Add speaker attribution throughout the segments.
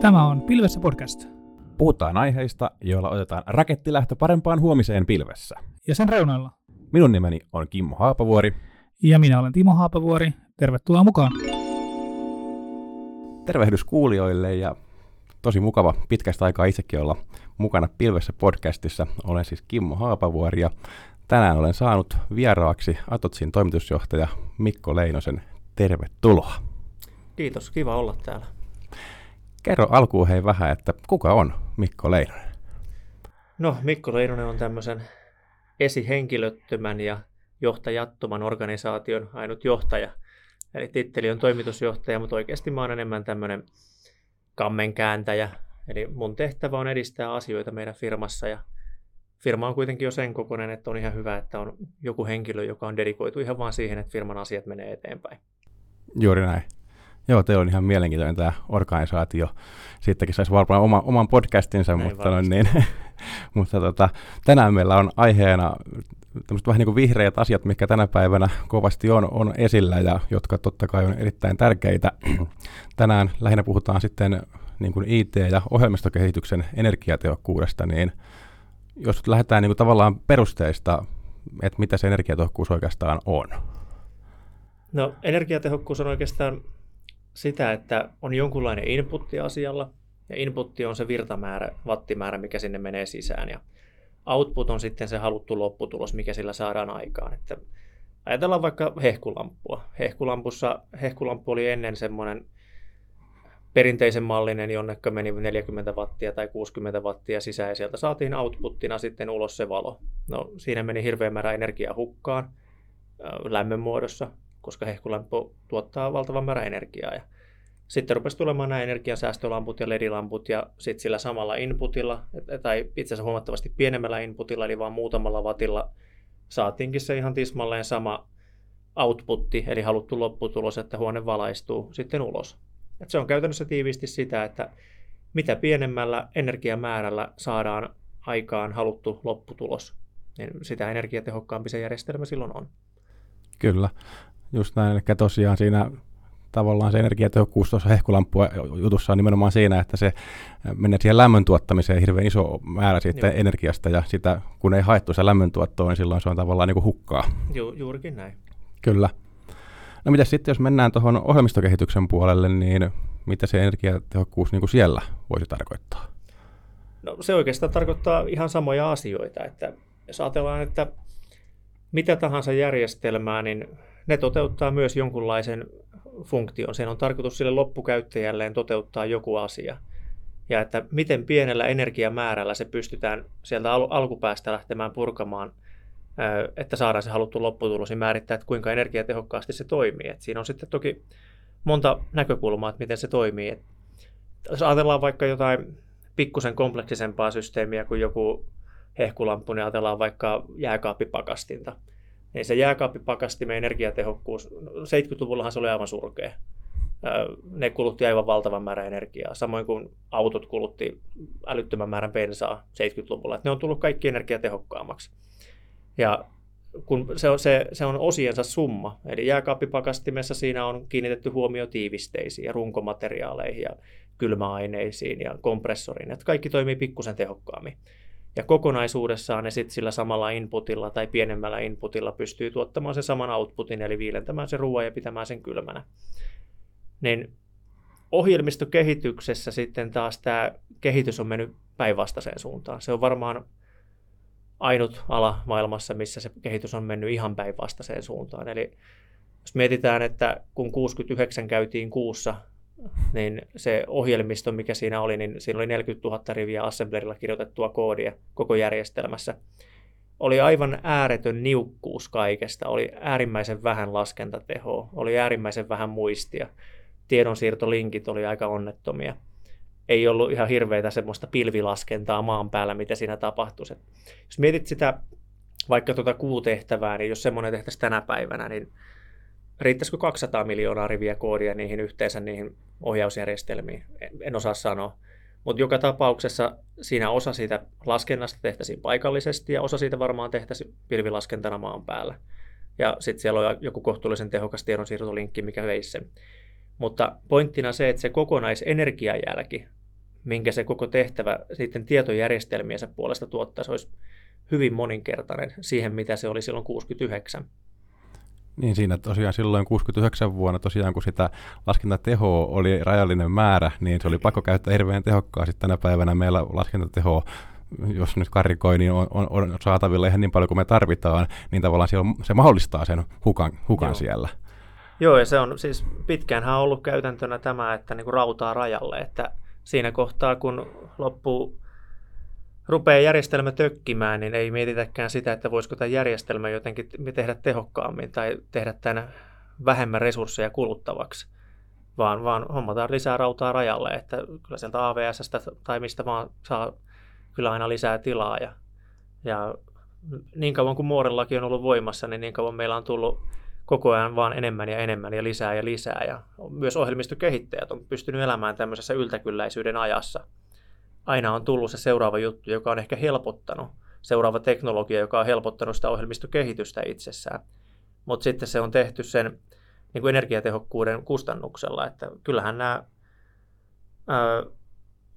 Speaker 1: Tämä on Pilvessä podcast.
Speaker 2: Puhutaan aiheista, joilla otetaan rakettilähtö parempaan huomiseen pilvessä.
Speaker 1: Ja sen reunoilla.
Speaker 2: Minun nimeni on Kimmo Haapavuori.
Speaker 1: Ja minä olen Timo Haapavuori. Tervetuloa mukaan.
Speaker 2: Tervehdys kuulijoille ja tosi mukava pitkästä aikaa itsekin olla mukana Pilvessä podcastissa. Olen siis Kimmo Haapavuori ja tänään olen saanut vieraaksi Atotsin toimitusjohtaja Mikko Leinosen. Tervetuloa.
Speaker 3: Kiitos, kiva olla täällä.
Speaker 2: Kerro alkuun hei vähän, että kuka on Mikko Leinonen?
Speaker 3: No, Mikko Leinonen on tämmöisen esihenkilöttömän ja johtajattoman organisaation ainut johtaja. Eli titteli on toimitusjohtaja, mutta oikeasti mä oon enemmän tämmöinen kammenkääntäjä. Eli mun tehtävä on edistää asioita meidän firmassa ja firma on kuitenkin jo sen kokoinen, että on ihan hyvä, että on joku henkilö, joka on dedikoitu ihan vaan siihen, että firman asiat menee eteenpäin.
Speaker 2: Juuri näin. Joo, teillä on ihan mielenkiintoinen tämä organisaatio. Siitäkin saisi varmaan oma, oman podcastinsa, Näin mutta, no, niin, mutta tota, tänään meillä on aiheena tämmöiset vähän niin kuin vihreät asiat, mikä tänä päivänä kovasti on, on esillä ja jotka totta kai on erittäin tärkeitä. Tänään lähinnä puhutaan sitten niin kuin IT- ja ohjelmistokehityksen energiatehokkuudesta, niin jos lähdetään niin kuin tavallaan perusteista, että mitä se energiatehokkuus oikeastaan on.
Speaker 3: No energiatehokkuus on oikeastaan sitä, että on jonkunlainen inputti asialla, ja inputti on se virtamäärä, wattimäärä, mikä sinne menee sisään, ja output on sitten se haluttu lopputulos, mikä sillä saadaan aikaan. Että ajatellaan vaikka hehkulamppua. Hehkulampussa, hehkulamppu oli ennen semmoinen perinteisen mallinen, jonnekka meni 40 wattia tai 60 wattia sisään ja sieltä saatiin outputtina sitten ulos se valo. No siinä meni hirveän määrä energiaa hukkaan lämmön muodossa, koska hehkulampu tuottaa valtavan määrän energiaa. Ja sitten rupesi tulemaan nämä energiansäästölamput ja LED-lamput ja sitten sillä samalla inputilla, tai itse asiassa huomattavasti pienemmällä inputilla, eli vain muutamalla vatilla, saatiinkin se ihan tismalleen sama outputti, eli haluttu lopputulos, että huone valaistuu sitten ulos. Et se on käytännössä tiiviisti sitä, että mitä pienemmällä energiamäärällä saadaan aikaan haluttu lopputulos, niin sitä energiatehokkaampi se järjestelmä silloin on.
Speaker 2: Kyllä. Just näin, eli tosiaan siinä tavallaan se energiatehokkuus tuossa hehkulampua jutussa on nimenomaan siinä, että se menee siihen lämmön tuottamiseen hirveän iso määrä siitä Joo. energiasta, ja sitä kun ei haettu se lämmön tuottoon, niin silloin se on tavallaan niin kuin hukkaa.
Speaker 3: Ju, juurikin näin.
Speaker 2: Kyllä. No mitä sitten, jos mennään tuohon ohjelmistokehityksen puolelle, niin mitä se energiatehokkuus niin kuin siellä voisi tarkoittaa?
Speaker 3: No se oikeastaan tarkoittaa ihan samoja asioita, että jos ajatellaan, että mitä tahansa järjestelmää, niin ne toteuttaa myös jonkunlaisen funktion. Sen on tarkoitus sille loppukäyttäjälleen toteuttaa joku asia. Ja että miten pienellä energiamäärällä se pystytään sieltä al- alkupäästä lähtemään purkamaan, että saadaan se haluttu lopputulos, niin määrittää, että kuinka energiatehokkaasti se toimii. Et siinä on sitten toki monta näkökulmaa, että miten se toimii. Et jos ajatellaan vaikka jotain pikkusen kompleksisempaa systeemiä kuin joku hehkulamppu, niin ajatellaan vaikka jääkaappipakastinta niin se jääkaappipakastimen energiatehokkuus, 70-luvullahan se oli aivan surkea. Ne kulutti aivan valtavan määrän energiaa, samoin kuin autot kulutti älyttömän määrän bensaa 70-luvulla. ne on tullut kaikki energiatehokkaammaksi. Ja kun se on, se, se on osiensa summa, eli jääkaappipakastimessa siinä on kiinnitetty huomio tiivisteisiin ja runkomateriaaleihin ja kylmäaineisiin ja kompressoriin, että kaikki toimii pikkusen tehokkaammin. Ja kokonaisuudessaan ne sitten sillä samalla inputilla tai pienemmällä inputilla pystyy tuottamaan sen saman outputin, eli viilentämään sen ruoan ja pitämään sen kylmänä. Niin ohjelmistokehityksessä sitten taas tämä kehitys on mennyt päinvastaiseen suuntaan. Se on varmaan ainut ala maailmassa, missä se kehitys on mennyt ihan päinvastaiseen suuntaan. Eli jos mietitään, että kun 69 käytiin kuussa niin se ohjelmisto, mikä siinä oli, niin siinä oli 40 000 riviä assemblerilla kirjoitettua koodia koko järjestelmässä. Oli aivan ääretön niukkuus kaikesta, oli äärimmäisen vähän laskentatehoa, oli äärimmäisen vähän muistia. Tiedonsiirtolinkit oli aika onnettomia. Ei ollut ihan hirveitä semmoista pilvilaskentaa maan päällä, mitä siinä tapahtuisi. Jos mietit sitä vaikka tuota kuutehtävää, niin jos semmoinen tehtäisiin tänä päivänä, niin riittäisikö 200 miljoonaa riviä koodia niihin yhteensä niihin ohjausjärjestelmiin? En osaa sanoa. Mutta joka tapauksessa siinä osa siitä laskennasta tehtäisiin paikallisesti ja osa siitä varmaan tehtäisiin pilvilaskentana maan päällä. Ja sitten siellä on joku kohtuullisen tehokas tiedonsiirtolinkki, mikä veisi sen. Mutta pointtina se, että se kokonaisenergiajälki minkä se koko tehtävä sitten tietojärjestelmiensä puolesta tuottaisi, olisi hyvin moninkertainen siihen, mitä se oli silloin 69.
Speaker 2: Niin siinä tosiaan silloin 69 vuonna tosiaan, kun sitä laskentatehoa oli rajallinen määrä, niin se oli pakko käyttää hirveän tehokkaasti. Tänä päivänä meillä laskentateho jos nyt karikoi, niin on, on, on saatavilla ihan niin paljon kuin me tarvitaan, niin tavallaan se mahdollistaa sen hukan, hukan Joo. siellä.
Speaker 3: Joo, ja se on siis pitkäänhän on ollut käytäntönä tämä, että niin kuin rautaa rajalle, että siinä kohtaa, kun loppuu, rupeaa järjestelmä tökkimään, niin ei mietitäkään sitä, että voisiko tämä järjestelmä jotenkin tehdä tehokkaammin tai tehdä tämän vähemmän resursseja kuluttavaksi, vaan, vaan hommataan lisää rautaa rajalle, että kyllä sieltä AVS tai mistä vaan saa kyllä aina lisää tilaa ja, ja niin kauan kuin Moorellakin on ollut voimassa, niin niin kauan meillä on tullut koko ajan vaan enemmän ja enemmän ja lisää ja lisää. Ja myös ohjelmistokehittäjät on pystynyt elämään tämmöisessä yltäkylläisyyden ajassa. Aina on tullut se seuraava juttu, joka on ehkä helpottanut, seuraava teknologia, joka on helpottanut sitä ohjelmistokehitystä itsessään. Mutta sitten se on tehty sen niin kuin energiatehokkuuden kustannuksella, että kyllähän nämä ää,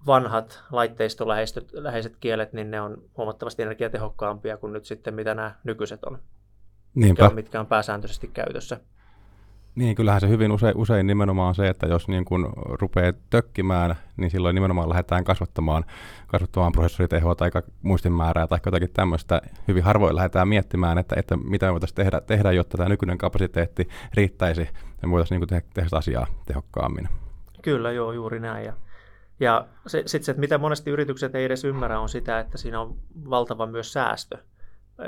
Speaker 3: vanhat laitteistoläheiset kielet, niin ne on huomattavasti energiatehokkaampia kuin nyt sitten mitä nämä nykyiset on. Niinpä. Mitkä, mitkä on pääsääntöisesti käytössä.
Speaker 2: Niin, kyllähän se hyvin usein, usein nimenomaan se, että jos niin kun rupeaa tökkimään, niin silloin nimenomaan lähdetään kasvattamaan, kasvattamaan prosessoritehoa tai muistimäärää tai jotakin tämmöistä. Hyvin harvoin lähdetään miettimään, että, että mitä me voitaisiin tehdä, tehdä, jotta tämä nykyinen kapasiteetti riittäisi ja voitaisiin niin tehdä, tehdä asiaa tehokkaammin.
Speaker 3: Kyllä, joo, juuri näin. Ja, ja sitten se, että mitä monesti yritykset ei edes ymmärrä, on sitä, että siinä on valtava myös säästö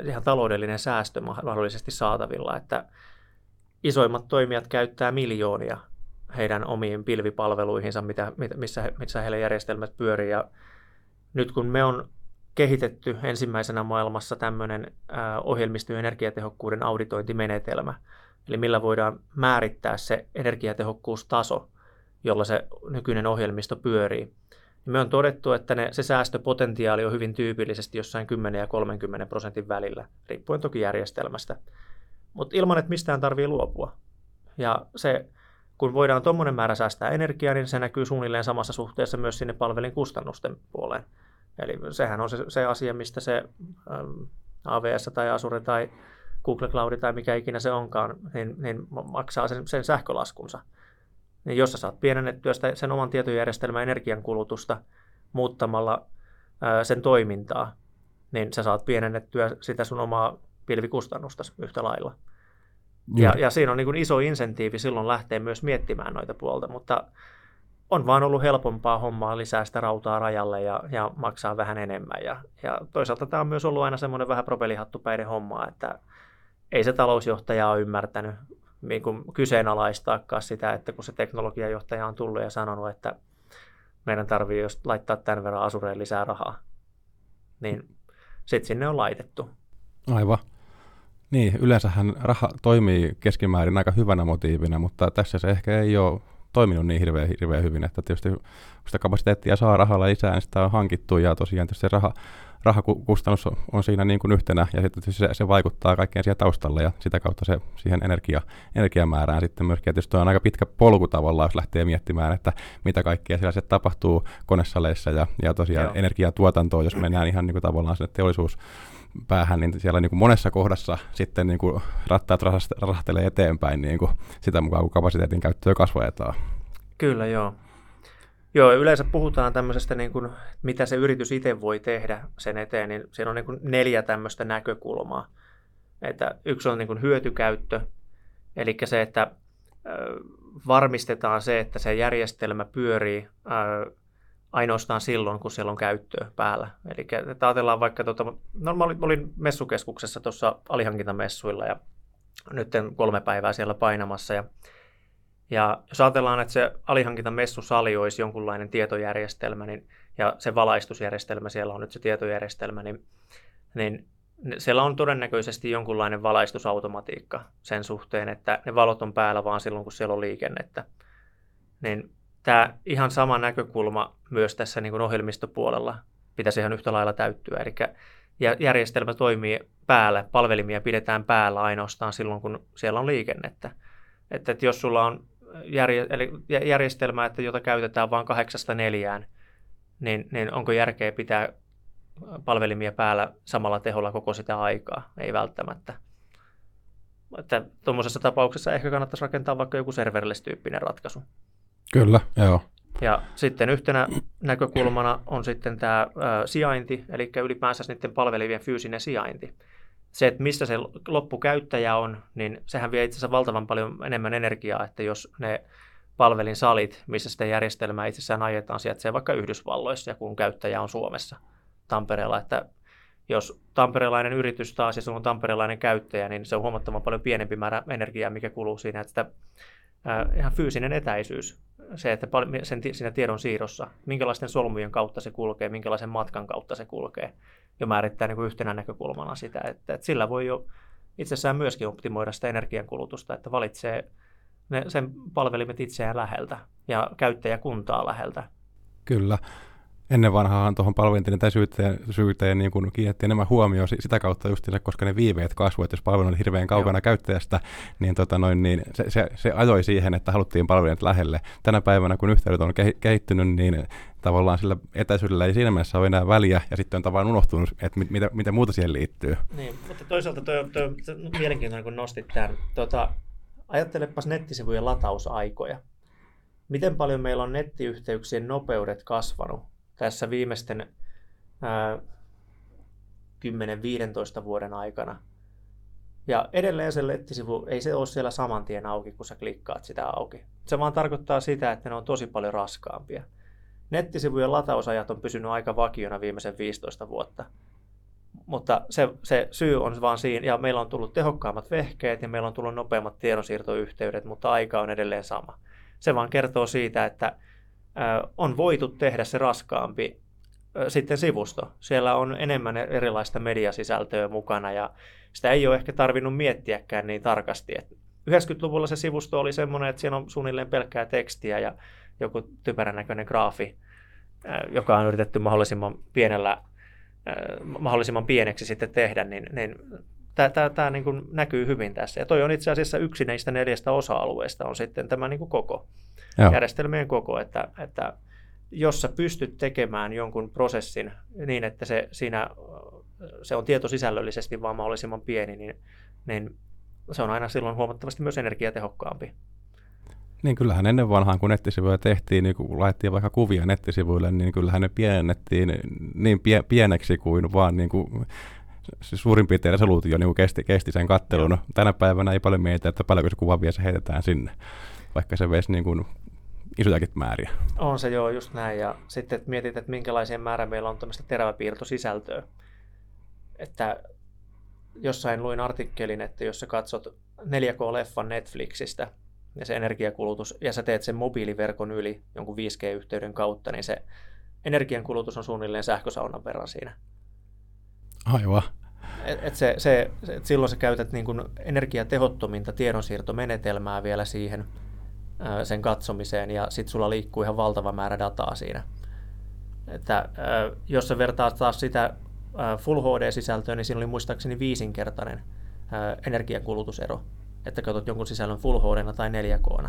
Speaker 3: ihan taloudellinen säästö mahdollisesti saatavilla, että isoimmat toimijat käyttää miljoonia heidän omiin pilvipalveluihinsa, mitä, missä, missä heillä järjestelmät pyörii. Ja nyt kun me on kehitetty ensimmäisenä maailmassa tämmöinen ohjelmistojen energiatehokkuuden auditointimenetelmä, eli millä voidaan määrittää se energiatehokkuustaso, jolla se nykyinen ohjelmisto pyörii, me on todettu, että ne, se säästöpotentiaali on hyvin tyypillisesti jossain 10 ja 30 prosentin välillä, riippuen toki järjestelmästä. Mutta ilman, että mistään tarvii luopua. Ja se, kun voidaan tuommoinen määrä säästää energiaa, niin se näkyy suunnilleen samassa suhteessa myös sinne palvelin kustannusten puoleen. Eli sehän on se, se asia, mistä se ähm, AVS tai Azure tai Google Cloud tai mikä ikinä se onkaan, niin, niin maksaa sen, sen sähkölaskunsa niin jos sä saat pienennettyä sitä, sen oman tietojärjestelmän energiankulutusta muuttamalla ää, sen toimintaa, niin sä saat pienennettyä sitä sun omaa pilvikustannusta yhtä lailla. Ja, ja siinä on niin kuin iso insentiivi silloin lähteä myös miettimään noita puolta, mutta on vaan ollut helpompaa hommaa lisää sitä rautaa rajalle ja, ja maksaa vähän enemmän. Ja, ja toisaalta tämä on myös ollut aina semmoinen vähän propelihattupäinen homma, että ei se talousjohtaja ole ymmärtänyt niin kuin kyseenalaistaakaan sitä, että kun se teknologiajohtaja on tullut ja sanonut, että meidän tarvii just laittaa tämän verran asureen lisää rahaa, niin sitten sinne on laitettu.
Speaker 2: Aivan. Niin, yleensähän raha toimii keskimäärin aika hyvänä motiivina, mutta tässä se ehkä ei ole toiminut niin hirveän, hirveän hyvin, että tietysti kun sitä kapasiteettia saa rahalla lisää, niin sitä on hankittu ja tosiaan tietysti se raha, rahakustannus on siinä niin kuin yhtenä ja sitten se, se vaikuttaa kaikkeen siellä taustalla ja sitä kautta se siihen energia, energiamäärään sitten myöskin. Tietysti on aika pitkä polku tavallaan, jos lähtee miettimään, että mitä kaikkea siellä sitten tapahtuu konesaleissa ja, ja tosiaan Joo. energiatuotantoon, jos mennään ihan niin kuin tavallaan sinne teollisuus päähän, niin siellä niin kuin monessa kohdassa sitten niin kuin rattaat rahastelee eteenpäin niin kuin sitä mukaan, kun kapasiteetin käyttöä kasvatetaan.
Speaker 3: Kyllä, joo. Joo, yleensä puhutaan tämmöisestä, niin kuin, mitä se yritys itse voi tehdä sen eteen, niin siinä on niin kuin neljä tämmöistä näkökulmaa. Että yksi on niin kuin hyötykäyttö, eli se, että varmistetaan se, että se järjestelmä pyörii ainoastaan silloin, kun siellä on käyttöä päällä. Eli ajatellaan vaikka, tuota, no mä olin, olin messukeskuksessa tuossa alihankintamessuilla ja nyt kolme päivää siellä painamassa ja ja jos ajatellaan, että se alihankintamessusali olisi jonkunlainen tietojärjestelmä, niin, ja se valaistusjärjestelmä siellä on nyt se tietojärjestelmä, niin, niin siellä on todennäköisesti jonkunlainen valaistusautomatiikka sen suhteen, että ne valot on päällä vaan silloin, kun siellä on liikennettä. Niin tämä ihan sama näkökulma myös tässä niin kuin ohjelmistopuolella pitäisi ihan yhtä lailla täyttyä. Eli järjestelmä toimii päällä, palvelimia pidetään päällä ainoastaan silloin, kun siellä on liikennettä. Että, että jos sulla on järjestelmä, että jota käytetään vain kahdeksasta neljään, niin, niin onko järkeä pitää palvelimia päällä samalla teholla koko sitä aikaa? Ei välttämättä. Että tuommoisessa tapauksessa ehkä kannattaisi rakentaa vaikka joku serverless-tyyppinen ratkaisu.
Speaker 2: Kyllä, joo.
Speaker 3: Ja sitten yhtenä näkökulmana on sitten tämä ä, sijainti, eli ylipäänsä niiden palvelivien fyysinen sijainti. Se, että missä se loppukäyttäjä on, niin sehän vie itse asiassa valtavan paljon enemmän energiaa, että jos ne palvelin salit, missä sitä järjestelmää itsessään ajetaan, sijaitsee vaikka Yhdysvalloissa kun käyttäjä on Suomessa Tampereella, että jos tamperelainen yritys taas ja se on tamperelainen käyttäjä, niin se on huomattavan paljon pienempi määrä energiaa, mikä kuluu siinä, että sitä, ihan fyysinen etäisyys, se, että sen, siinä tiedon siirrossa, minkälaisten solmujen kautta se kulkee, minkälaisen matkan kautta se kulkee, jo määrittää niin kuin yhtenä näkökulmana sitä, että, että sillä voi jo itsessään myöskin optimoida sitä energiankulutusta, että valitsee ne, sen palvelimet itseään läheltä ja käyttäjäkuntaa läheltä.
Speaker 2: Kyllä ennen vanhaan tuohon palvelintin tai syyteen, niin kun kiinnitti enemmän huomioon sitä kautta just koska ne viiveet kasvoivat, jos palvelu oli hirveän kaukana Joo. käyttäjästä, niin, tota noin, niin se, se, se, ajoi siihen, että haluttiin palvelut lähelle. Tänä päivänä, kun yhteydet on kehittynyt, niin tavallaan sillä etäisyydellä ei siinä mielessä ole enää väliä, ja sitten on tavallaan unohtunut, että mit, mitä, mitä muuta siihen liittyy.
Speaker 3: Niin, mutta toisaalta tuo on mielenkiintoinen, kun nostit tämän. Tota, ajattelepas nettisivujen latausaikoja. Miten paljon meillä on nettiyhteyksien nopeudet kasvanut tässä viimeisten 10-15 vuoden aikana. Ja edelleen se nettisivu, ei se ole siellä saman tien auki, kun sä klikkaat sitä auki. Se vaan tarkoittaa sitä, että ne on tosi paljon raskaampia. Nettisivujen latausajat on pysynyt aika vakiona viimeisen 15 vuotta. Mutta se, se syy on vaan siinä, ja meillä on tullut tehokkaammat vehkeet ja meillä on tullut nopeammat tiedonsiirtoyhteydet, mutta aika on edelleen sama. Se vaan kertoo siitä, että on voitu tehdä se raskaampi sitten sivusto. Siellä on enemmän erilaista mediasisältöä mukana ja sitä ei ole ehkä tarvinnut miettiäkään niin tarkasti. 90-luvulla se sivusto oli semmoinen, että siellä on suunnilleen pelkkää tekstiä ja joku typerän näköinen graafi, joka on yritetty mahdollisimman pienellä mahdollisimman pieneksi sitten tehdä, niin, niin tämä niin näkyy hyvin tässä. Ja toi on itse asiassa yksi näistä neljästä osa-alueesta on sitten tämä niin kuin koko. Joo. järjestelmien koko, että, että jos sä pystyt tekemään jonkun prosessin niin, että se, siinä, se on tietosisällöllisesti vaan mahdollisimman pieni, niin, niin se on aina silloin huomattavasti myös energiatehokkaampi.
Speaker 2: Niin kyllähän ennen vanhaan, kun nettisivuja tehtiin, niin kun laitettiin vaikka kuvia nettisivuille, niin kyllähän ne pienennettiin niin pie- pieneksi kuin vaan niin kuin se suurin piirtein resoluutio niin kesti, kesti sen kattelun. Joo. Tänä päivänä ei paljon mietitä, että paljonko se kuva se heitetään sinne, vaikka se veisi niin kuin isojakin määriä.
Speaker 3: On se joo, just näin. Ja sitten että mietit, että minkälaisia määrä meillä on tämmöistä teräväpiirtosisältöä. Että jossain luin artikkelin, että jos sä katsot 4K-leffan Netflixistä ja se energiakulutus, ja sä teet sen mobiiliverkon yli jonkun 5G-yhteyden kautta, niin se energiankulutus on suunnilleen sähkösaunan verran siinä.
Speaker 2: Aivan.
Speaker 3: Et, se, se, et silloin sä käytät niin kuin energiatehottominta tiedonsiirtomenetelmää vielä siihen – sen katsomiseen ja sitten sulla liikkuu ihan valtava määrä dataa siinä. Että, jos sä vertaat taas sitä Full HD-sisältöä, niin siinä oli muistaakseni viisinkertainen energiankulutusero, että katsot jonkun sisällön Full HD tai 4K.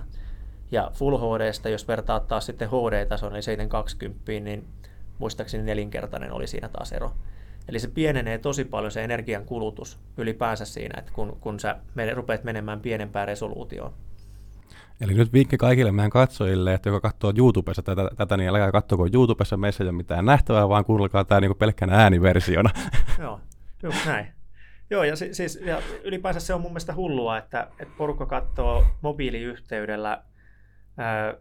Speaker 3: Ja Full HDstä, jos vertaat taas sitten HD-tason, eli 720, niin muistaakseni nelinkertainen oli siinä taas ero. Eli se pienenee tosi paljon se energian kulutus ylipäänsä siinä, että kun, kun sä rupeat menemään pienempään resoluutioon.
Speaker 2: Eli nyt vinkki kaikille meidän katsojille, että joka katsoo YouTubessa tätä, tätä niin älkää katsoko YouTubessa, meissä ei ole mitään nähtävää, vaan kuunnelkaa tämä niin pelkkänä ääniversiona.
Speaker 3: Joo, just näin. Joo, ja, siis, ja ylipäänsä se on mun mielestä hullua, että, että porukka katsoo mobiiliyhteydellä ää,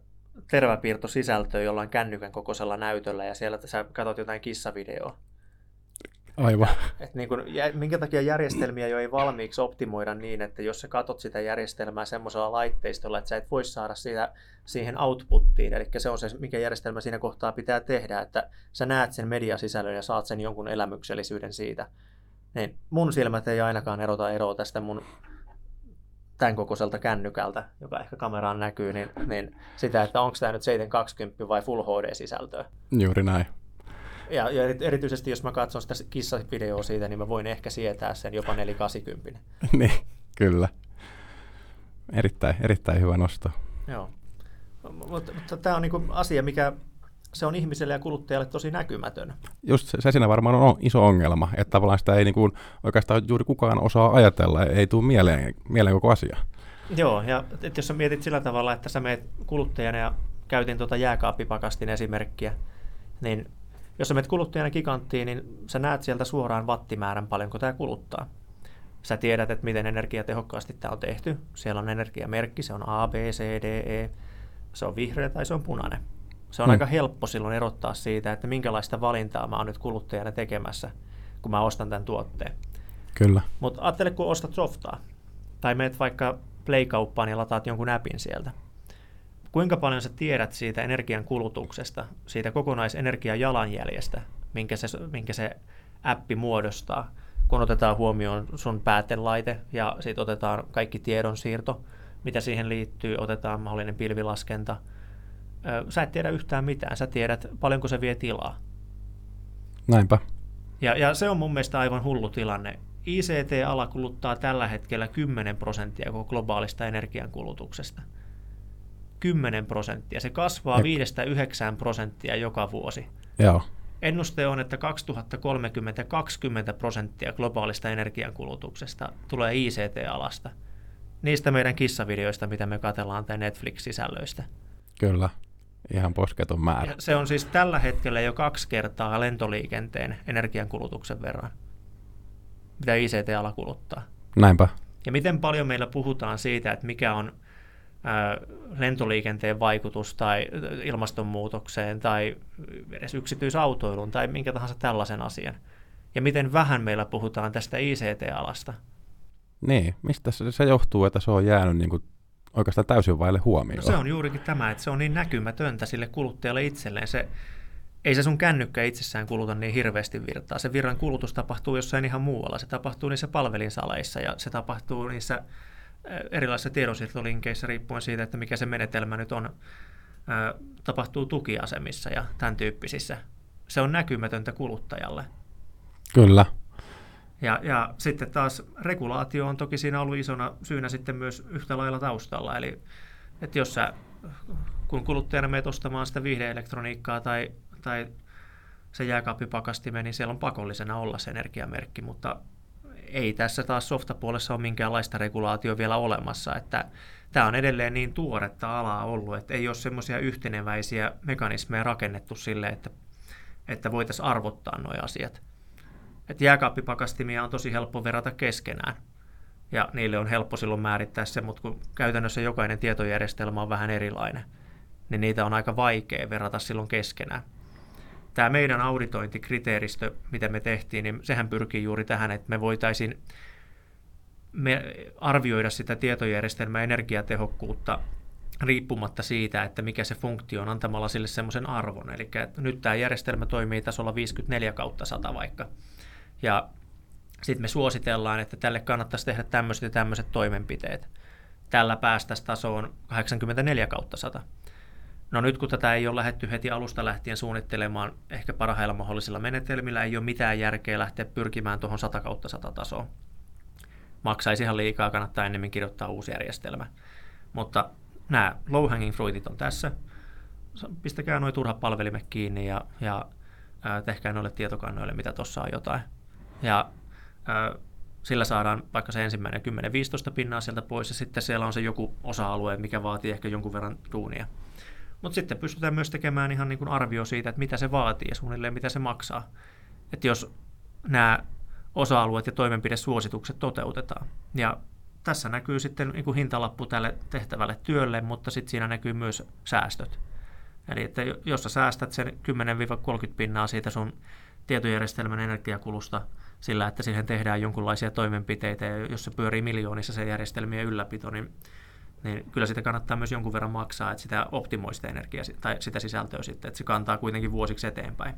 Speaker 3: terväpiirtosisältöä jollain kännykän kokoisella näytöllä, ja siellä sä katsot jotain kissavideoa.
Speaker 2: Aivan.
Speaker 3: Et niin kun, minkä takia järjestelmiä jo ei valmiiksi optimoida niin, että jos sä katot sitä järjestelmää semmoisella laitteistolla, että sä et voi saada siitä, siihen outputtiin, eli se on se, mikä järjestelmä siinä kohtaa pitää tehdä, että sä näet sen mediasisällön ja saat sen jonkun elämyksellisyyden siitä. Niin mun silmät ei ainakaan erota eroa tästä mun tämän kokoiselta kännykältä, joka ehkä kameraan näkyy, niin, niin sitä, että onko tämä nyt 720 vai Full HD-sisältöä.
Speaker 2: Juuri näin.
Speaker 3: Ja, ja erityisesti jos mä katson sitä kissavideoa siitä, niin mä voin ehkä sietää sen jopa 480.
Speaker 2: niin, kyllä. Erittäin, erittäin hyvä nosto.
Speaker 3: Joo. Mutta, mutta tämä on niinku asia, mikä se on ihmiselle ja kuluttajalle tosi näkymätön.
Speaker 2: Just se, se siinä varmaan on iso ongelma, että tavallaan sitä ei niin kuin oikeastaan juuri kukaan osaa ajatella, ei tule mieleen, mieleen koko asia.
Speaker 3: Joo, ja et jos sä mietit sillä tavalla, että sä meet kuluttajana ja käytin tuota jääkaappipakastin esimerkkiä, niin jos sä menet kuluttajana giganttiin, niin sä näet sieltä suoraan wattimäärän paljonko tämä kuluttaa. Sä tiedät, että miten energiatehokkaasti tämä on tehty. Siellä on energiamerkki, se on A, B, C, D, E. Se on vihreä tai se on punainen. Se on hmm. aika helppo silloin erottaa siitä, että minkälaista valintaa mä oon nyt kuluttajana tekemässä, kun mä ostan tämän tuotteen.
Speaker 2: Kyllä.
Speaker 3: Mutta ajattele, kun ostat softaa, tai meet vaikka Play-kauppaan ja lataat jonkun appin sieltä. Kuinka paljon sä tiedät siitä energian kulutuksesta, siitä kokonaisenergiajalanjäljestä, minkä se, minkä se appi muodostaa, kun otetaan huomioon sun päätelaite ja sitten otetaan kaikki tiedonsiirto, mitä siihen liittyy, otetaan mahdollinen pilvilaskenta. Sä et tiedä yhtään mitään, sä tiedät paljonko se vie tilaa.
Speaker 2: Näinpä.
Speaker 3: Ja, ja se on mun mielestä aivan hullu tilanne. ICT-ala kuluttaa tällä hetkellä 10 prosenttia koko globaalista energiankulutuksesta. 10 prosenttia. Se kasvaa 5-9 prosenttia joka vuosi.
Speaker 2: Joo.
Speaker 3: Ennuste on, että 2030 20 prosenttia globaalista energiankulutuksesta tulee ICT-alasta. Niistä meidän kissavideoista, mitä me katellaan tai Netflix-sisällöistä.
Speaker 2: Kyllä, ihan posketon määrä.
Speaker 3: Ja se on siis tällä hetkellä jo kaksi kertaa lentoliikenteen energiankulutuksen verran mitä ICT-ala kuluttaa.
Speaker 2: Näinpä.
Speaker 3: Ja miten paljon meillä puhutaan siitä, että mikä on lentoliikenteen vaikutus tai ilmastonmuutokseen tai edes yksityisautoiluun tai minkä tahansa tällaisen asian. Ja miten vähän meillä puhutaan tästä ICT-alasta.
Speaker 2: Niin, mistä se, se johtuu, että se on jäänyt niin kuin oikeastaan täysin vaille huomioon?
Speaker 3: No se on juurikin tämä, että se on niin näkymätöntä sille kuluttajalle itselleen. Se, ei se sun kännykkä itsessään kuluta niin hirveästi virtaa. Se virran kulutus tapahtuu jossain ihan muualla. Se tapahtuu niissä palvelinsaleissa ja se tapahtuu niissä erilaisissa tiedonsiirtolinkeissä riippuen siitä, että mikä se menetelmä nyt on, tapahtuu tukiasemissa ja tämän tyyppisissä. Se on näkymätöntä kuluttajalle.
Speaker 2: Kyllä.
Speaker 3: Ja, ja sitten taas regulaatio on toki siinä ollut isona syynä sitten myös yhtä lailla taustalla. Eli että jos sä, kun kuluttajana menet ostamaan sitä viihdeelektroniikkaa tai tai se jääkaappipakastime, niin siellä on pakollisena olla se energiamerkki, mutta ei tässä taas softapuolessa ole minkäänlaista regulaatio vielä olemassa, että tämä on edelleen niin tuoretta alaa ollut, että ei ole semmoisia yhteneväisiä mekanismeja rakennettu sille, että, että voitaisiin arvottaa nuo asiat. Että jääkaappipakastimia on tosi helppo verrata keskenään, ja niille on helppo silloin määrittää se, mutta kun käytännössä jokainen tietojärjestelmä on vähän erilainen, niin niitä on aika vaikea verrata silloin keskenään tämä meidän auditointikriteeristö, mitä me tehtiin, niin sehän pyrkii juuri tähän, että me voitaisiin me arvioida sitä tietojärjestelmän energiatehokkuutta riippumatta siitä, että mikä se funktio on antamalla sille semmoisen arvon. Eli nyt tämä järjestelmä toimii tasolla 54 kautta 100 vaikka. Ja sitten me suositellaan, että tälle kannattaisi tehdä tämmöiset ja tämmöiset toimenpiteet. Tällä päästäisiin tasoon 84 kautta 100. No nyt kun tätä ei ole lähdetty heti alusta lähtien suunnittelemaan ehkä parhailla mahdollisilla menetelmillä, ei ole mitään järkeä lähteä pyrkimään tuohon 100 kautta 100 tasoon. Maksaisi ihan liikaa, kannattaa ennemmin kirjoittaa uusi järjestelmä. Mutta nämä low hanging fruitit on tässä. Pistäkää noin turhat palvelimet kiinni ja, ja ää, tehkää noille tietokannoille, mitä tuossa on jotain. Ja sillä saadaan vaikka se ensimmäinen 10-15 pinnaa sieltä pois ja sitten siellä on se joku osa-alue, mikä vaatii ehkä jonkun verran duunia. Mutta sitten pystytään myös tekemään ihan niin kuin arvio siitä, että mitä se vaatii ja suunnilleen mitä se maksaa. Että jos nämä osa-alueet ja toimenpidesuositukset toteutetaan. Ja tässä näkyy sitten niin kuin hintalappu tälle tehtävälle työlle, mutta sitten siinä näkyy myös säästöt. Eli että jos sä säästät sen 10-30 pinnaa siitä sun tietojärjestelmän energiakulusta sillä, että siihen tehdään jonkinlaisia toimenpiteitä, ja jos se pyörii miljoonissa se järjestelmien ylläpito, niin niin kyllä sitä kannattaa myös jonkun verran maksaa, että sitä optimoi sitä energiaa tai sitä sisältöä sitten, että se kantaa kuitenkin vuosiksi eteenpäin.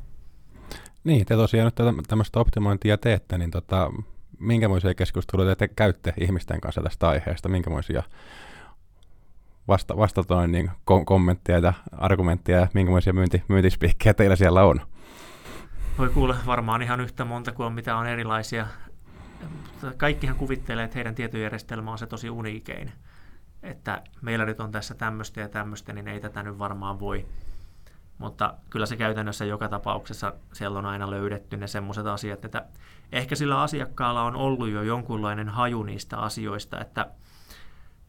Speaker 2: Niin, te tosiaan nyt tämmöistä optimointia teette, niin tota, minkämoisia keskusteluja te käytte ihmisten kanssa tästä aiheesta, minkämoisia vasta, vastatoin niin kom- kommentteja ja argumentteja ja minkämoisia myynti, myyntispiikkejä teillä siellä on?
Speaker 3: Voi kuulla varmaan ihan yhtä monta kuin mitä on erilaisia. Kaikkihan kuvittelee, että heidän tietojärjestelmä on se tosi uniikeinen että meillä nyt on tässä tämmöistä ja tämmöistä, niin ei tätä nyt varmaan voi. Mutta kyllä se käytännössä joka tapauksessa siellä on aina löydetty ne semmoiset asiat, että ehkä sillä asiakkaalla on ollut jo jonkunlainen haju niistä asioista, että,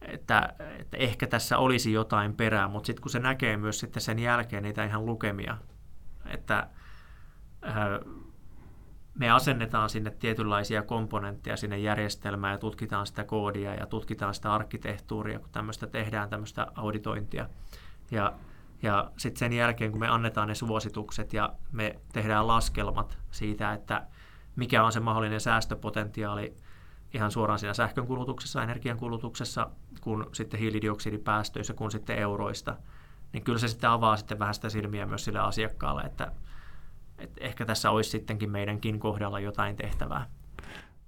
Speaker 3: että, että ehkä tässä olisi jotain perää, mutta sitten kun se näkee myös sitten sen jälkeen niitä ihan lukemia, että me asennetaan sinne tietynlaisia komponentteja sinne järjestelmään ja tutkitaan sitä koodia ja tutkitaan sitä arkkitehtuuria, kun tämmöistä tehdään tämmöistä auditointia. Ja, ja sitten sen jälkeen, kun me annetaan ne suositukset ja me tehdään laskelmat siitä, että mikä on se mahdollinen säästöpotentiaali ihan suoraan siinä sähkönkulutuksessa, energiankulutuksessa, kun sitten hiilidioksidipäästöissä, kun sitten euroista, niin kyllä se sitten avaa sitten vähän sitä silmiä myös sille asiakkaalle, että et ehkä tässä olisi sittenkin meidänkin kohdalla jotain tehtävää.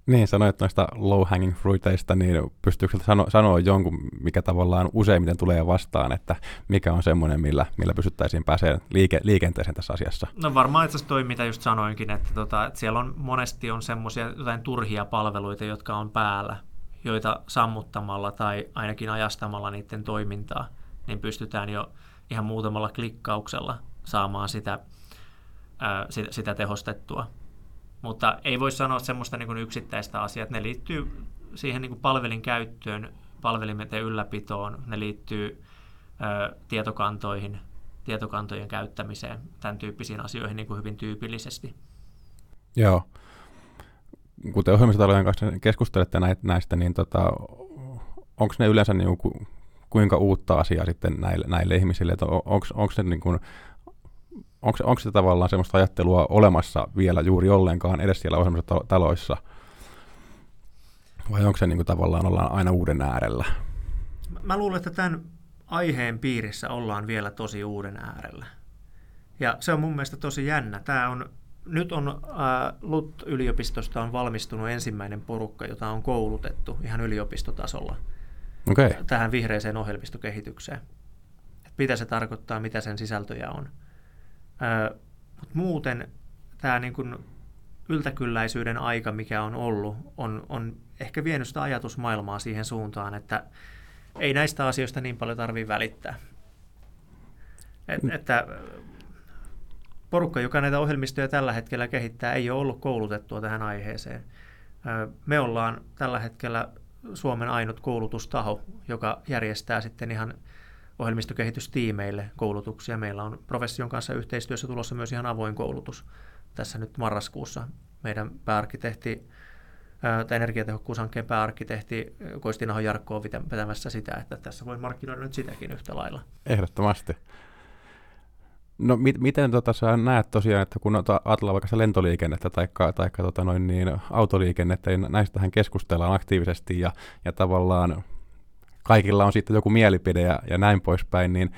Speaker 2: Niin, sanoit noista low-hanging fruiteista, niin pystyykö sano, sanoa jonkun, mikä tavallaan useimmiten tulee vastaan, että mikä on semmoinen, millä, millä pystyttäisiin pääsemään liike, liikenteeseen tässä asiassa?
Speaker 3: No varmaan itse asiassa toi, mitä just sanoinkin, että, tota, että siellä on monesti on semmoisia jotain turhia palveluita, jotka on päällä, joita sammuttamalla tai ainakin ajastamalla niiden toimintaa, niin pystytään jo ihan muutamalla klikkauksella saamaan sitä sitä, tehostettua. Mutta ei voi sanoa semmoista niin yksittäistä asiaa, että ne liittyy siihen niin palvelin käyttöön, palvelimeten ylläpitoon, ne liittyy ää, tietokantoihin, tietokantojen käyttämiseen, tämän tyyppisiin asioihin niin kuin hyvin tyypillisesti.
Speaker 2: Joo. Kuten ohjelmistotalojen kanssa keskustelette näistä, niin tota, onko ne yleensä niin kuin, kuinka uutta asiaa sitten näille, näille ihmisille, että onko se niin kuin onko, onko se tavallaan semmoista ajattelua olemassa vielä juuri ollenkaan edes siellä ohjelmistotaloissa? Vai onko se niin kuin tavallaan ollaan aina uuden äärellä?
Speaker 3: Mä luulen, että tämän aiheen piirissä ollaan vielä tosi uuden äärellä. Ja se on mun mielestä tosi jännä. Tämä on, nyt on äh, LUT-yliopistosta on valmistunut ensimmäinen porukka, jota on koulutettu ihan yliopistotasolla
Speaker 2: okay.
Speaker 3: tähän vihreiseen ohjelmistokehitykseen. mitä se tarkoittaa, mitä sen sisältöjä on. Mutta muuten tämä niin kuin yltäkylläisyyden aika, mikä on ollut, on, on ehkä vienyt sitä ajatusmaailmaa siihen suuntaan, että ei näistä asioista niin paljon tarvitse välittää. Et, mm. että porukka, joka näitä ohjelmistoja tällä hetkellä kehittää, ei ole ollut koulutettua tähän aiheeseen. Me ollaan tällä hetkellä Suomen ainut koulutustaho, joka järjestää sitten ihan ohjelmistokehitystiimeille koulutuksia. Meillä on profession kanssa yhteistyössä tulossa myös ihan avoin koulutus tässä nyt marraskuussa. Meidän pääarkkitehti tai energiatehokkuushankkeen pääarkkitehti Koistinaho Jarkko on vetämässä sitä, että tässä voi markkinoida nyt sitäkin yhtä lailla.
Speaker 2: Ehdottomasti. No mit, miten tota, sä näet tosiaan, että kun ajatellaan vaikka lentoliikennettä tai taikka, tota noin, niin, autoliikennettä, niin näistähän keskustellaan aktiivisesti ja, ja tavallaan kaikilla on sitten joku mielipide ja, ja näin poispäin, niin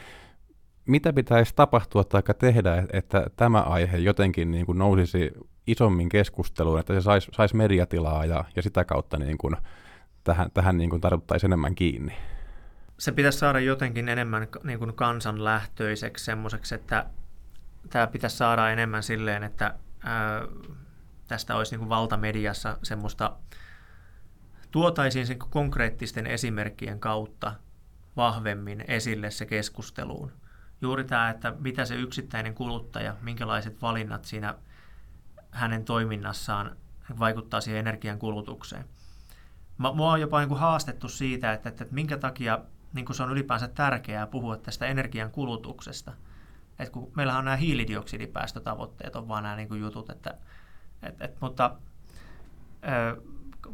Speaker 2: mitä pitäisi tapahtua tai tehdä, että tämä aihe jotenkin niin kuin nousisi isommin keskusteluun, että se saisi sais mediatilaa ja, ja sitä kautta niin kuin tähän, tähän niin kuin tarvittaisiin enemmän kiinni?
Speaker 3: Se pitäisi saada jotenkin enemmän niin kuin kansanlähtöiseksi semmoiseksi, että tämä pitäisi saada enemmän silleen, että ää, tästä olisi niin kuin valtamediassa semmoista tuotaisiin sen konkreettisten esimerkkien kautta vahvemmin esille se keskusteluun. Juuri tämä, että mitä se yksittäinen kuluttaja, minkälaiset valinnat siinä hänen toiminnassaan vaikuttaa siihen energian kulutukseen. Mua on jopa niin kuin haastettu siitä, että, että, että minkä takia niin kuin se on ylipäänsä tärkeää puhua tästä energian kulutuksesta. Et kun meillähän on nämä hiilidioksidipäästötavoitteet, on vaan nämä niin kuin jutut, että, et, et, mutta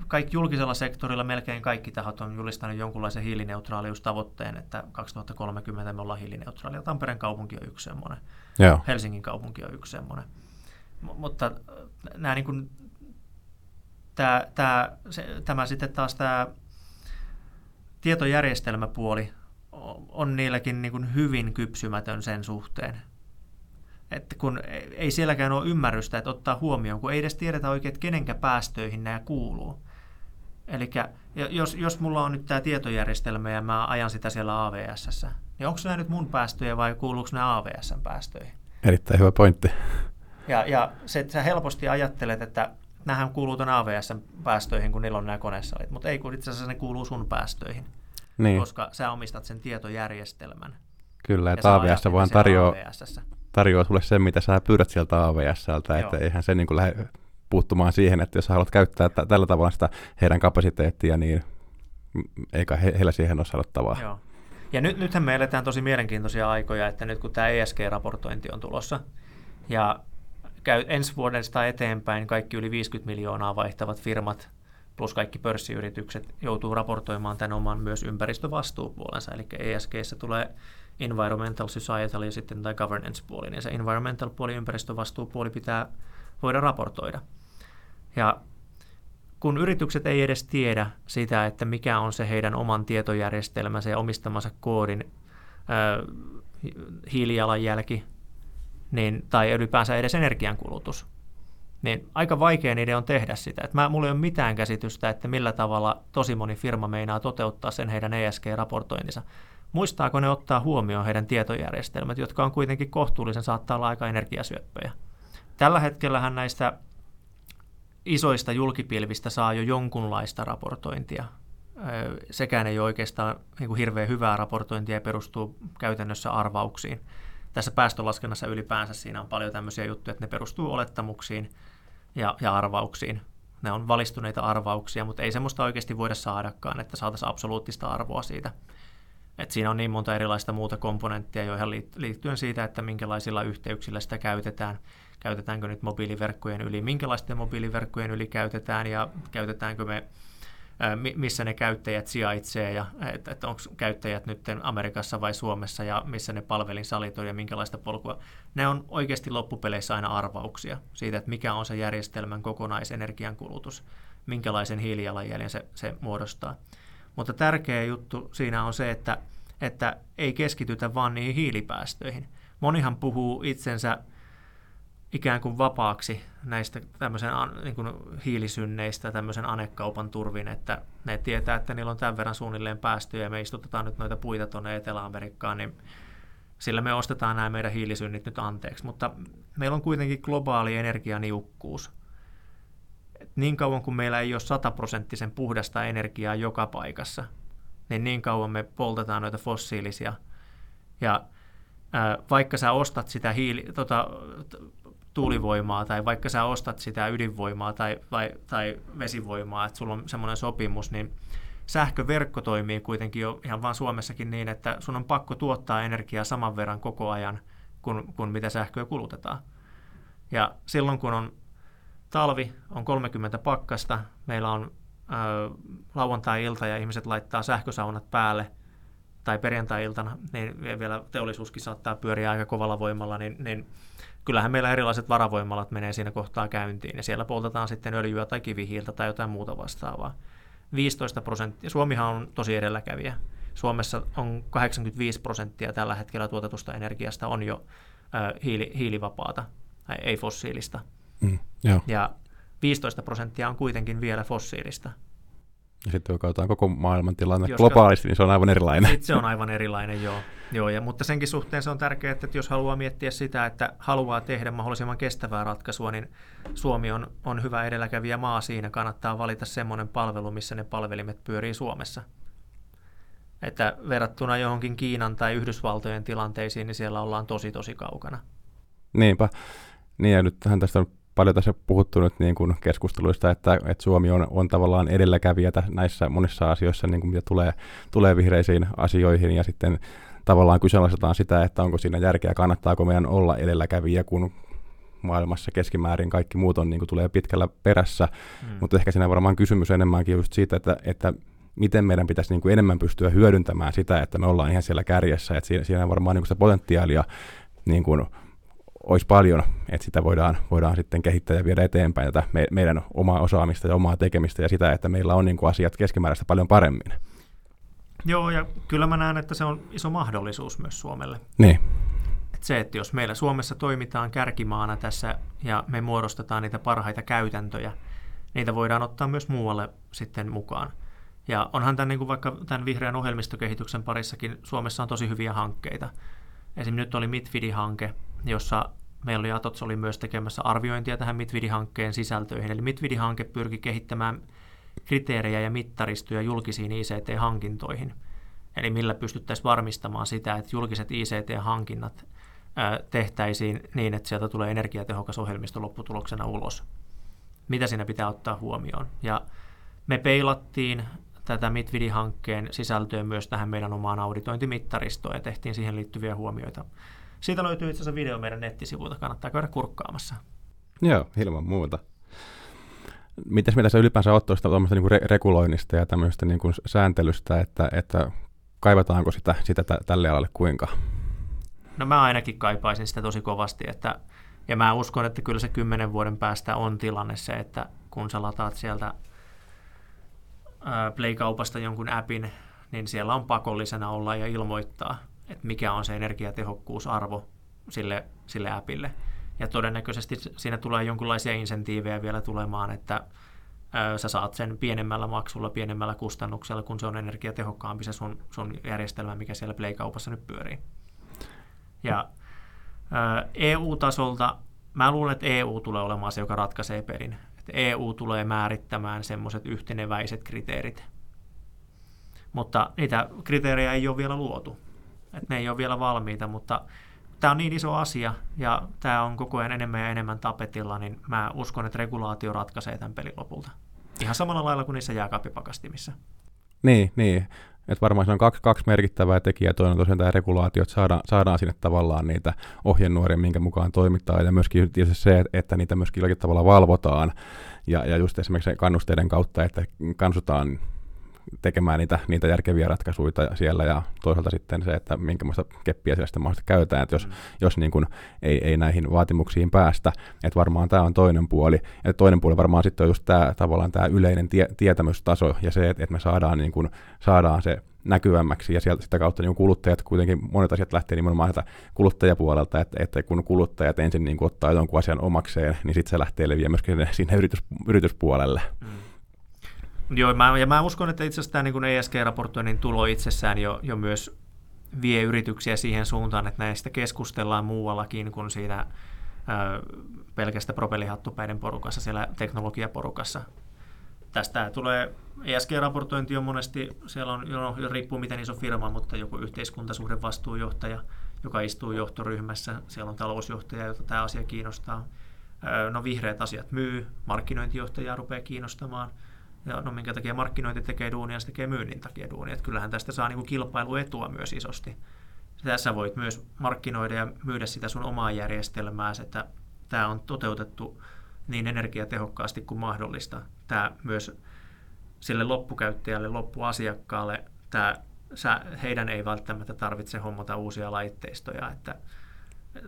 Speaker 3: kaikki julkisella sektorilla melkein kaikki tahot on julistanut jonkunlaisen hiilineutraaliustavoitteen, että 2030 me ollaan hiilineutraalia. Tampereen kaupunki on yksi semmoinen, Joo. Helsingin kaupunki on yksi semmoinen. M- mutta äh, nämä niin kuin, tämä, tämä, se, tämä sitten taas tämä tietojärjestelmäpuoli on niilläkin niin kuin hyvin kypsymätön sen suhteen. Että kun ei sielläkään ole ymmärrystä, että ottaa huomioon, kun ei edes tiedetä oikein, että kenenkä päästöihin nämä kuuluu. Eli jos, jos mulla on nyt tämä tietojärjestelmä ja mä ajan sitä siellä AVS, niin onko nämä nyt mun päästöjä vai kuuluuko nämä AVSn päästöihin?
Speaker 2: Erittäin hyvä pointti.
Speaker 3: Ja, ja se, että sä helposti ajattelet, että nämähän kuuluu tuon AVSn päästöihin, kun niillä on nämä konesalit, mutta ei, kun itse asiassa ne kuuluu sun päästöihin, niin. koska sä omistat sen tietojärjestelmän.
Speaker 2: Kyllä, että AVS vaan tarjoaa, tarjoaa sulle sen, mitä sä pyydät sieltä AVSltä, että eihän se niin kuin lähde puuttumaan siihen, että jos sä haluat käyttää t- tällä tavalla sitä heidän kapasiteettia, niin eikä he, heillä siihen ole sanottavaa. Joo.
Speaker 3: Ja nyt, nythän me eletään tosi mielenkiintoisia aikoja, että nyt kun tämä ESG-raportointi on tulossa, ja käy ensi vuodesta eteenpäin kaikki yli 50 miljoonaa vaihtavat firmat plus kaikki pörssiyritykset joutuu raportoimaan tämän oman myös ympäristövastuupuolensa, eli ESGssä tulee environmental, societal ja sitten tai governance-puoli, niin se environmental puoli, ympäristövastuupuoli pitää voida raportoida. Ja kun yritykset ei edes tiedä sitä, että mikä on se heidän oman tietojärjestelmänsä ja omistamansa koodin äh, hiilijalanjälki, niin, tai ylipäänsä edes energiankulutus, niin aika vaikea niiden on tehdä sitä. Et mä, mulla ei ole mitään käsitystä, että millä tavalla tosi moni firma meinaa toteuttaa sen heidän ESG-raportointinsa. Muistaako ne ottaa huomioon heidän tietojärjestelmät, jotka on kuitenkin kohtuullisen saattaa olla aika energiasyöppöjä. Tällä hetkellähän näistä isoista julkipilvistä saa jo jonkunlaista raportointia. Sekään ei ole oikeastaan niin kuin hirveän hyvää raportointia ja perustuu käytännössä arvauksiin. Tässä päästölaskennassa ylipäänsä siinä on paljon tämmöisiä juttuja, että ne perustuu olettamuksiin ja, ja arvauksiin. Ne on valistuneita arvauksia, mutta ei semmoista oikeasti voida saadakaan, että saataisiin absoluuttista arvoa siitä. Et siinä on niin monta erilaista muuta komponenttia, joihin liittyen siitä, että minkälaisilla yhteyksillä sitä käytetään. Käytetäänkö nyt mobiiliverkkojen yli, minkälaisten mobiiliverkkojen yli käytetään ja käytetäänkö me missä ne käyttäjät sijaitsee ja että, että onko käyttäjät nyt Amerikassa vai Suomessa ja missä ne palvelinsalit on ja minkälaista polkua. Ne on oikeasti loppupeleissä aina arvauksia siitä, että mikä on se järjestelmän kokonaisenergian kulutus, minkälaisen hiilijalanjäljen se, se muodostaa. Mutta tärkeä juttu siinä on se, että, että ei keskitytä vain niihin hiilipäästöihin. Monihan puhuu itsensä ikään kuin vapaaksi näistä tämmöisen niin kuin hiilisynneistä tämmöisen anekaupan turvin, että ne tietää, että niillä on tämän verran suunnilleen päästöjä ja me istutetaan nyt noita puita tuonne Etelä-Amerikkaan, niin sillä me ostetaan nämä meidän hiilisynnit nyt anteeksi. Mutta meillä on kuitenkin globaali energianiukkuus. Niin kauan kuin meillä ei ole sataprosenttisen puhdasta energiaa joka paikassa, niin niin kauan me poltetaan noita fossiilisia. Ja vaikka sä ostat sitä hiili, tota, tuulivoimaa tai vaikka sä ostat sitä ydinvoimaa tai, vai, tai vesivoimaa, että sulla on semmoinen sopimus, niin sähköverkko toimii kuitenkin jo ihan vaan Suomessakin niin, että sun on pakko tuottaa energiaa saman verran koko ajan kuin, kuin mitä sähköä kulutetaan. Ja silloin kun on talvi, on 30 pakkasta, meillä on ö, lauantai-ilta ja ihmiset laittaa sähkösaunat päälle, tai perjantai-iltana, niin vielä teollisuuskin saattaa pyöriä aika kovalla voimalla, niin, niin kyllähän meillä erilaiset varavoimalat menee siinä kohtaa käyntiin ja siellä poltetaan sitten öljyä tai kivihiiltä tai jotain muuta vastaavaa. 15 prosenttia, Suomihan on tosi edelläkävijä. Suomessa on 85 prosenttia tällä hetkellä tuotetusta energiasta on jo äh, hiili, hiilivapaata, ei fossiilista. Mm, joo. Ja 15 prosenttia on kuitenkin vielä fossiilista.
Speaker 2: Ja sitten kun katsotaan koko maailman tilanne jos globaalisti, niin se on aivan erilainen.
Speaker 3: Sitten se on aivan erilainen, joo. joo ja, mutta senkin suhteen se on tärkeää, että jos haluaa miettiä sitä, että haluaa tehdä mahdollisimman kestävää ratkaisua, niin Suomi on, on hyvä edelläkävijä maa siinä. Kannattaa valita semmoinen palvelu, missä ne palvelimet pyörii Suomessa. Että verrattuna johonkin Kiinan tai Yhdysvaltojen tilanteisiin, niin siellä ollaan tosi tosi kaukana.
Speaker 2: Niinpä. Niin ja nythän tästä on paljon tässä puhuttu nyt niin kuin keskusteluista, että, että Suomi on, on tavallaan edelläkävijä näissä monissa asioissa, niin kuin mitä tulee, tulee vihreisiin asioihin, ja sitten tavallaan kyseenalaistetaan sitä, että onko siinä järkeä, kannattaako meidän olla edelläkävijä, kun maailmassa keskimäärin kaikki muut on, niin kuin tulee pitkällä perässä, mm. mutta ehkä siinä varmaan kysymys enemmänkin just siitä, että, että miten meidän pitäisi niin kuin enemmän pystyä hyödyntämään sitä, että me ollaan ihan siellä kärjessä, että siinä, siinä varmaan niin kuin sitä potentiaalia niin kuin olisi paljon, että sitä voidaan, voidaan sitten kehittää ja viedä eteenpäin tätä me, meidän omaa osaamista ja omaa tekemistä ja sitä, että meillä on niin kuin asiat keskimääräistä paljon paremmin.
Speaker 3: Joo, ja kyllä mä näen, että se on iso mahdollisuus myös Suomelle.
Speaker 2: Niin.
Speaker 3: Et se, että jos meillä Suomessa toimitaan kärkimaana tässä ja me muodostetaan niitä parhaita käytäntöjä, niitä voidaan ottaa myös muualle sitten mukaan. Ja onhan tämän, niin kuin vaikka tämän vihreän ohjelmistokehityksen parissakin Suomessa on tosi hyviä hankkeita. Esimerkiksi nyt oli Mitfidi-hanke, jossa meillä oli Atots oli myös tekemässä arviointia tähän Mitvidi-hankkeen sisältöihin. Eli Mitvidi-hanke pyrki kehittämään kriteerejä ja mittaristoja julkisiin ICT-hankintoihin. Eli millä pystyttäisiin varmistamaan sitä, että julkiset ICT-hankinnat tehtäisiin niin, että sieltä tulee energiatehokas ohjelmisto lopputuloksena ulos. Mitä siinä pitää ottaa huomioon? Ja me peilattiin tätä Mitvidi-hankkeen sisältöä myös tähän meidän omaan auditointimittaristoon ja tehtiin siihen liittyviä huomioita. Siitä löytyy itse asiassa video meidän nettisivuilta, kannattaa käydä kurkkaamassa.
Speaker 2: Joo, ilman muuta. Mites mitä sä ylipäänsä oot tuosta niin re- reguloinnista ja tämmöistä niin kuin sääntelystä, että, että kaivataanko sitä, sitä tä- tälle alalle kuinka?
Speaker 3: No mä ainakin kaipaisin sitä tosi kovasti, että, ja mä uskon, että kyllä se kymmenen vuoden päästä on tilanne se, että kun sä lataat sieltä Play-kaupasta jonkun appin, niin siellä on pakollisena olla ja ilmoittaa, että mikä on se energiatehokkuusarvo sille, sille appille. Ja todennäköisesti siinä tulee jonkinlaisia insentiivejä vielä tulemaan, että sä saat sen pienemmällä maksulla, pienemmällä kustannuksella, kun se on energiatehokkaampi se sun, sun järjestelmä, mikä siellä Play-kaupassa nyt pyörii. Ja EU-tasolta, mä luulen, että EU tulee olemaan se, joka ratkaisee perin. Että EU tulee määrittämään semmoiset yhteneväiset kriteerit. Mutta niitä kriteerejä ei ole vielä luotu. Että ne ei ole vielä valmiita, mutta tämä on niin iso asia ja tämä on koko ajan enemmän ja enemmän tapetilla, niin mä uskon, että regulaatio ratkaisee tämän pelin lopulta. Ihan samalla lailla kuin niissä jääkaappipakastimissa.
Speaker 2: Niin, niin. Et varmaan se on kaksi, kaksi merkittävää tekijää. Toinen on tosiaan tämä regulaatio, että saadaan, saadaan sinne tavallaan niitä ohjenuoria, minkä mukaan toimitaan, ja myöskin se, että niitä myöskin jollakin tavalla valvotaan, ja, ja just esimerkiksi kannusteiden kautta, että kannustetaan tekemään niitä, niitä järkeviä ratkaisuja siellä ja toisaalta sitten se, että minkälaista keppiä siellä sitten mahdollisesti käytetään, että jos, mm. jos niin kuin ei, ei näihin vaatimuksiin päästä, että varmaan tämä on toinen puoli. Ja toinen puoli varmaan sitten on just tämä tavallaan tämä yleinen tie, tietämystaso ja se, että, että me saadaan, niin kuin, saadaan se näkyvämmäksi ja sieltä sitä kautta niin kuluttajat, kuitenkin monet asiat lähtee nimenomaan sieltä kuluttajapuolelta, että, että kun kuluttajat ensin niin kuin ottaa jonkun asian omakseen, niin sitten se lähtee leviämään myöskin sinne yritys, yrityspuolelle. Mm.
Speaker 3: Joo, mä, ja mä uskon, että itse asiassa tämä niin ESG-raportoinnin tulo itsessään jo, jo myös vie yrityksiä siihen suuntaan, että näistä keskustellaan muuallakin kuin siinä ö, pelkästä propellihattupäiden porukassa, siellä teknologiaporukassa. Tästä tulee, ESG-raportointi on monesti, siellä on, jo riippuu miten iso firma, mutta joku yhteiskuntasuhdevastuujohtaja, joka istuu johtoryhmässä, siellä on talousjohtaja, jota tämä asia kiinnostaa. No vihreät asiat myy, markkinointijohtaja rupeaa kiinnostamaan – ja no minkä takia markkinointi tekee duunia, se tekee myynnin takia duunia. Että kyllähän tästä saa niin kilpailuetua myös isosti. Tässä voit myös markkinoida ja myydä sitä sun omaa järjestelmää, että tämä on toteutettu niin energiatehokkaasti kuin mahdollista. Tämä myös sille loppukäyttäjälle, loppuasiakkaalle, tämä, heidän ei välttämättä tarvitse hommata uusia laitteistoja. Että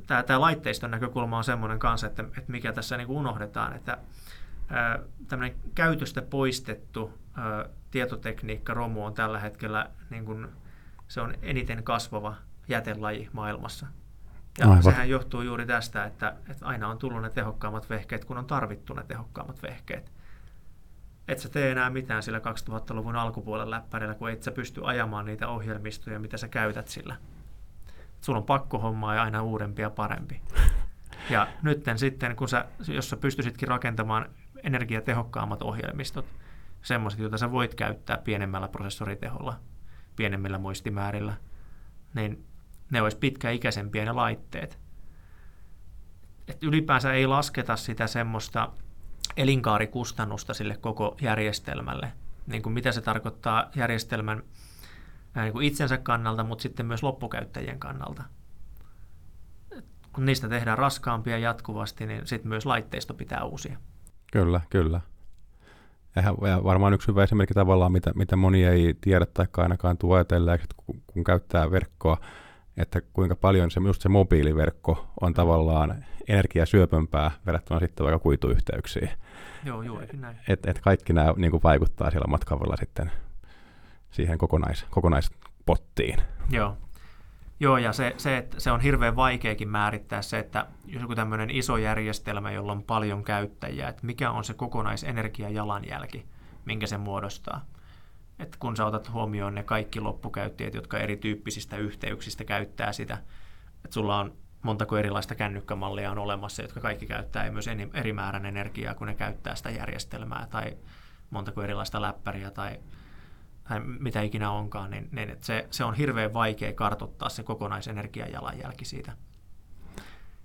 Speaker 3: tämä, tämä laitteiston näkökulma on semmoinen kanssa, että, että mikä tässä niin unohdetaan, että tämmöinen käytöstä poistettu tietotekniikka, romu on tällä hetkellä niin kuin, se on eniten kasvava jätelaji maailmassa. Ja Aivan. sehän johtuu juuri tästä, että, että aina on tullut ne tehokkaammat vehkeet, kun on tarvittu ne tehokkaammat vehkeet. Et sä tee enää mitään sillä 2000-luvun alkupuolen läppärillä, kun et sä pysty ajamaan niitä ohjelmistoja, mitä sä käytät sillä. Sulla on pakko hommaa ja aina uudempi ja parempi. Ja nyt sitten, kun sä, jos sä pystyisitkin rakentamaan energiatehokkaammat ohjelmistot, semmoiset, joita sä voit käyttää pienemmällä prosessoriteholla, pienemmillä muistimäärillä, niin ne olisi pitkäikäisempiä ne laitteet. Et ylipäänsä ei lasketa sitä semmoista elinkaarikustannusta sille koko järjestelmälle, niin kuin mitä se tarkoittaa järjestelmän niin kuin itsensä kannalta, mutta sitten myös loppukäyttäjien kannalta. Kun niistä tehdään raskaampia jatkuvasti, niin sitten myös laitteisto pitää uusia.
Speaker 2: Kyllä, kyllä. Ja varmaan yksi hyvä esimerkki tavallaan, mitä, mitä moni ei tiedä tai ainakaan tuo ajatelleeksi, kun, kun käyttää verkkoa, että kuinka paljon se, just se mobiiliverkko on tavallaan energiasyöpömpää verrattuna sitten vaikka kuituyhteyksiin.
Speaker 3: Joo, juurikin näin.
Speaker 2: Et, et kaikki nämä niin kuin vaikuttaa siellä matkavalla sitten siihen kokonais, kokonaispottiin.
Speaker 3: Joo, Joo, ja se, se, että se on hirveän vaikeakin määrittää se, että jos joku tämmöinen iso järjestelmä, jolla on paljon käyttäjiä, että mikä on se kokonaisenergiajalanjälki, minkä se muodostaa. Että kun sä otat huomioon ne kaikki loppukäyttäjät, jotka erityyppisistä yhteyksistä käyttää sitä, että sulla on montako erilaista kännykkämallia on olemassa, jotka kaikki käyttää myös eri määrän energiaa, kun ne käyttää sitä järjestelmää, tai montako erilaista läppäriä tai tai mitä ikinä onkaan, niin, niin että se, se on hirveän vaikea kartoittaa se kokonaisenergiajalanjälki siitä.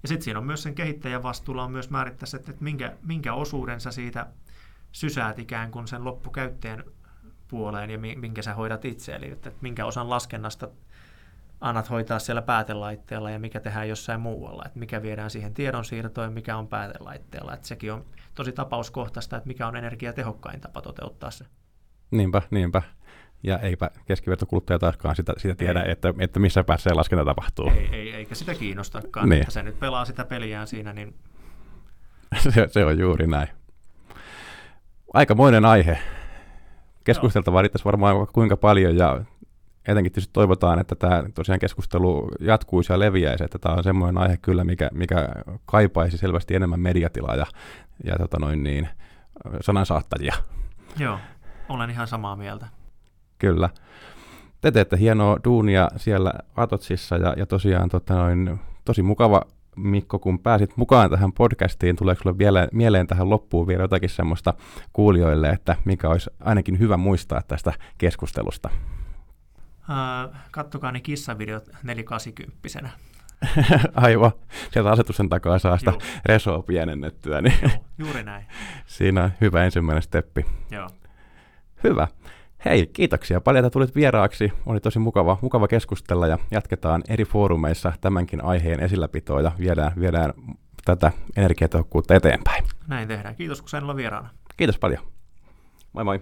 Speaker 3: Ja sitten siinä on myös sen kehittäjän vastuulla on myös määrittää, että minkä, minkä osuuden sä siitä sysäät ikään kuin sen loppukäyttäjän puoleen ja minkä sä hoidat itse. Eli että minkä osan laskennasta annat hoitaa siellä päätelaitteella ja mikä tehdään jossain muualla. Että mikä viedään siihen tiedonsiirtoon mikä on päätelaitteella. Että sekin on tosi tapauskohtaista, että mikä on energiatehokkain tapa toteuttaa se.
Speaker 2: Niinpä, niinpä. Ja eipä keskivertokuluttaja taaskaan sitä, sitä tiedä, että, että missä päässä laskenta tapahtuu.
Speaker 3: Ei, ei, eikä sitä kiinnostakaan, niin. että se nyt pelaa sitä peliään siinä. Niin...
Speaker 2: se, se on juuri näin. Aikamoinen aihe. Keskusteltavaa riittäisi varmaan kuinka paljon ja etenkin tietysti toivotaan, että tämä tosiaan keskustelu jatkuisi ja leviäisi, että tämä on semmoinen aihe kyllä, mikä, mikä kaipaisi selvästi enemmän mediatilaa ja, ja tota noin niin, sanansaattajia.
Speaker 3: Joo, olen ihan samaa mieltä.
Speaker 2: Kyllä. Te teette hienoa duunia siellä Atotsissa ja, ja tosiaan tota noin, tosi mukava Mikko, kun pääsit mukaan tähän podcastiin, tuleeko sinulle vielä mieleen tähän loppuun vielä jotakin semmoista kuulijoille, että mikä olisi ainakin hyvä muistaa tästä keskustelusta?
Speaker 3: Uh, kattokaa ne kissavideot 480
Speaker 2: Aivan. Sieltä asetuksen takaa saa sitä Joo. resoa pienennettyä. Niin
Speaker 3: Joo, juuri näin.
Speaker 2: Siinä on hyvä ensimmäinen steppi.
Speaker 3: Joo.
Speaker 2: Hyvä. Hei, kiitoksia paljon, että tulit vieraaksi. Oli tosi mukava, mukava keskustella ja jatketaan eri foorumeissa tämänkin aiheen esilläpitoa ja viedään, viedään tätä energiatehokkuutta eteenpäin.
Speaker 3: Näin tehdään. Kiitos, kun sain olla vieraana.
Speaker 2: Kiitos paljon. Moi moi.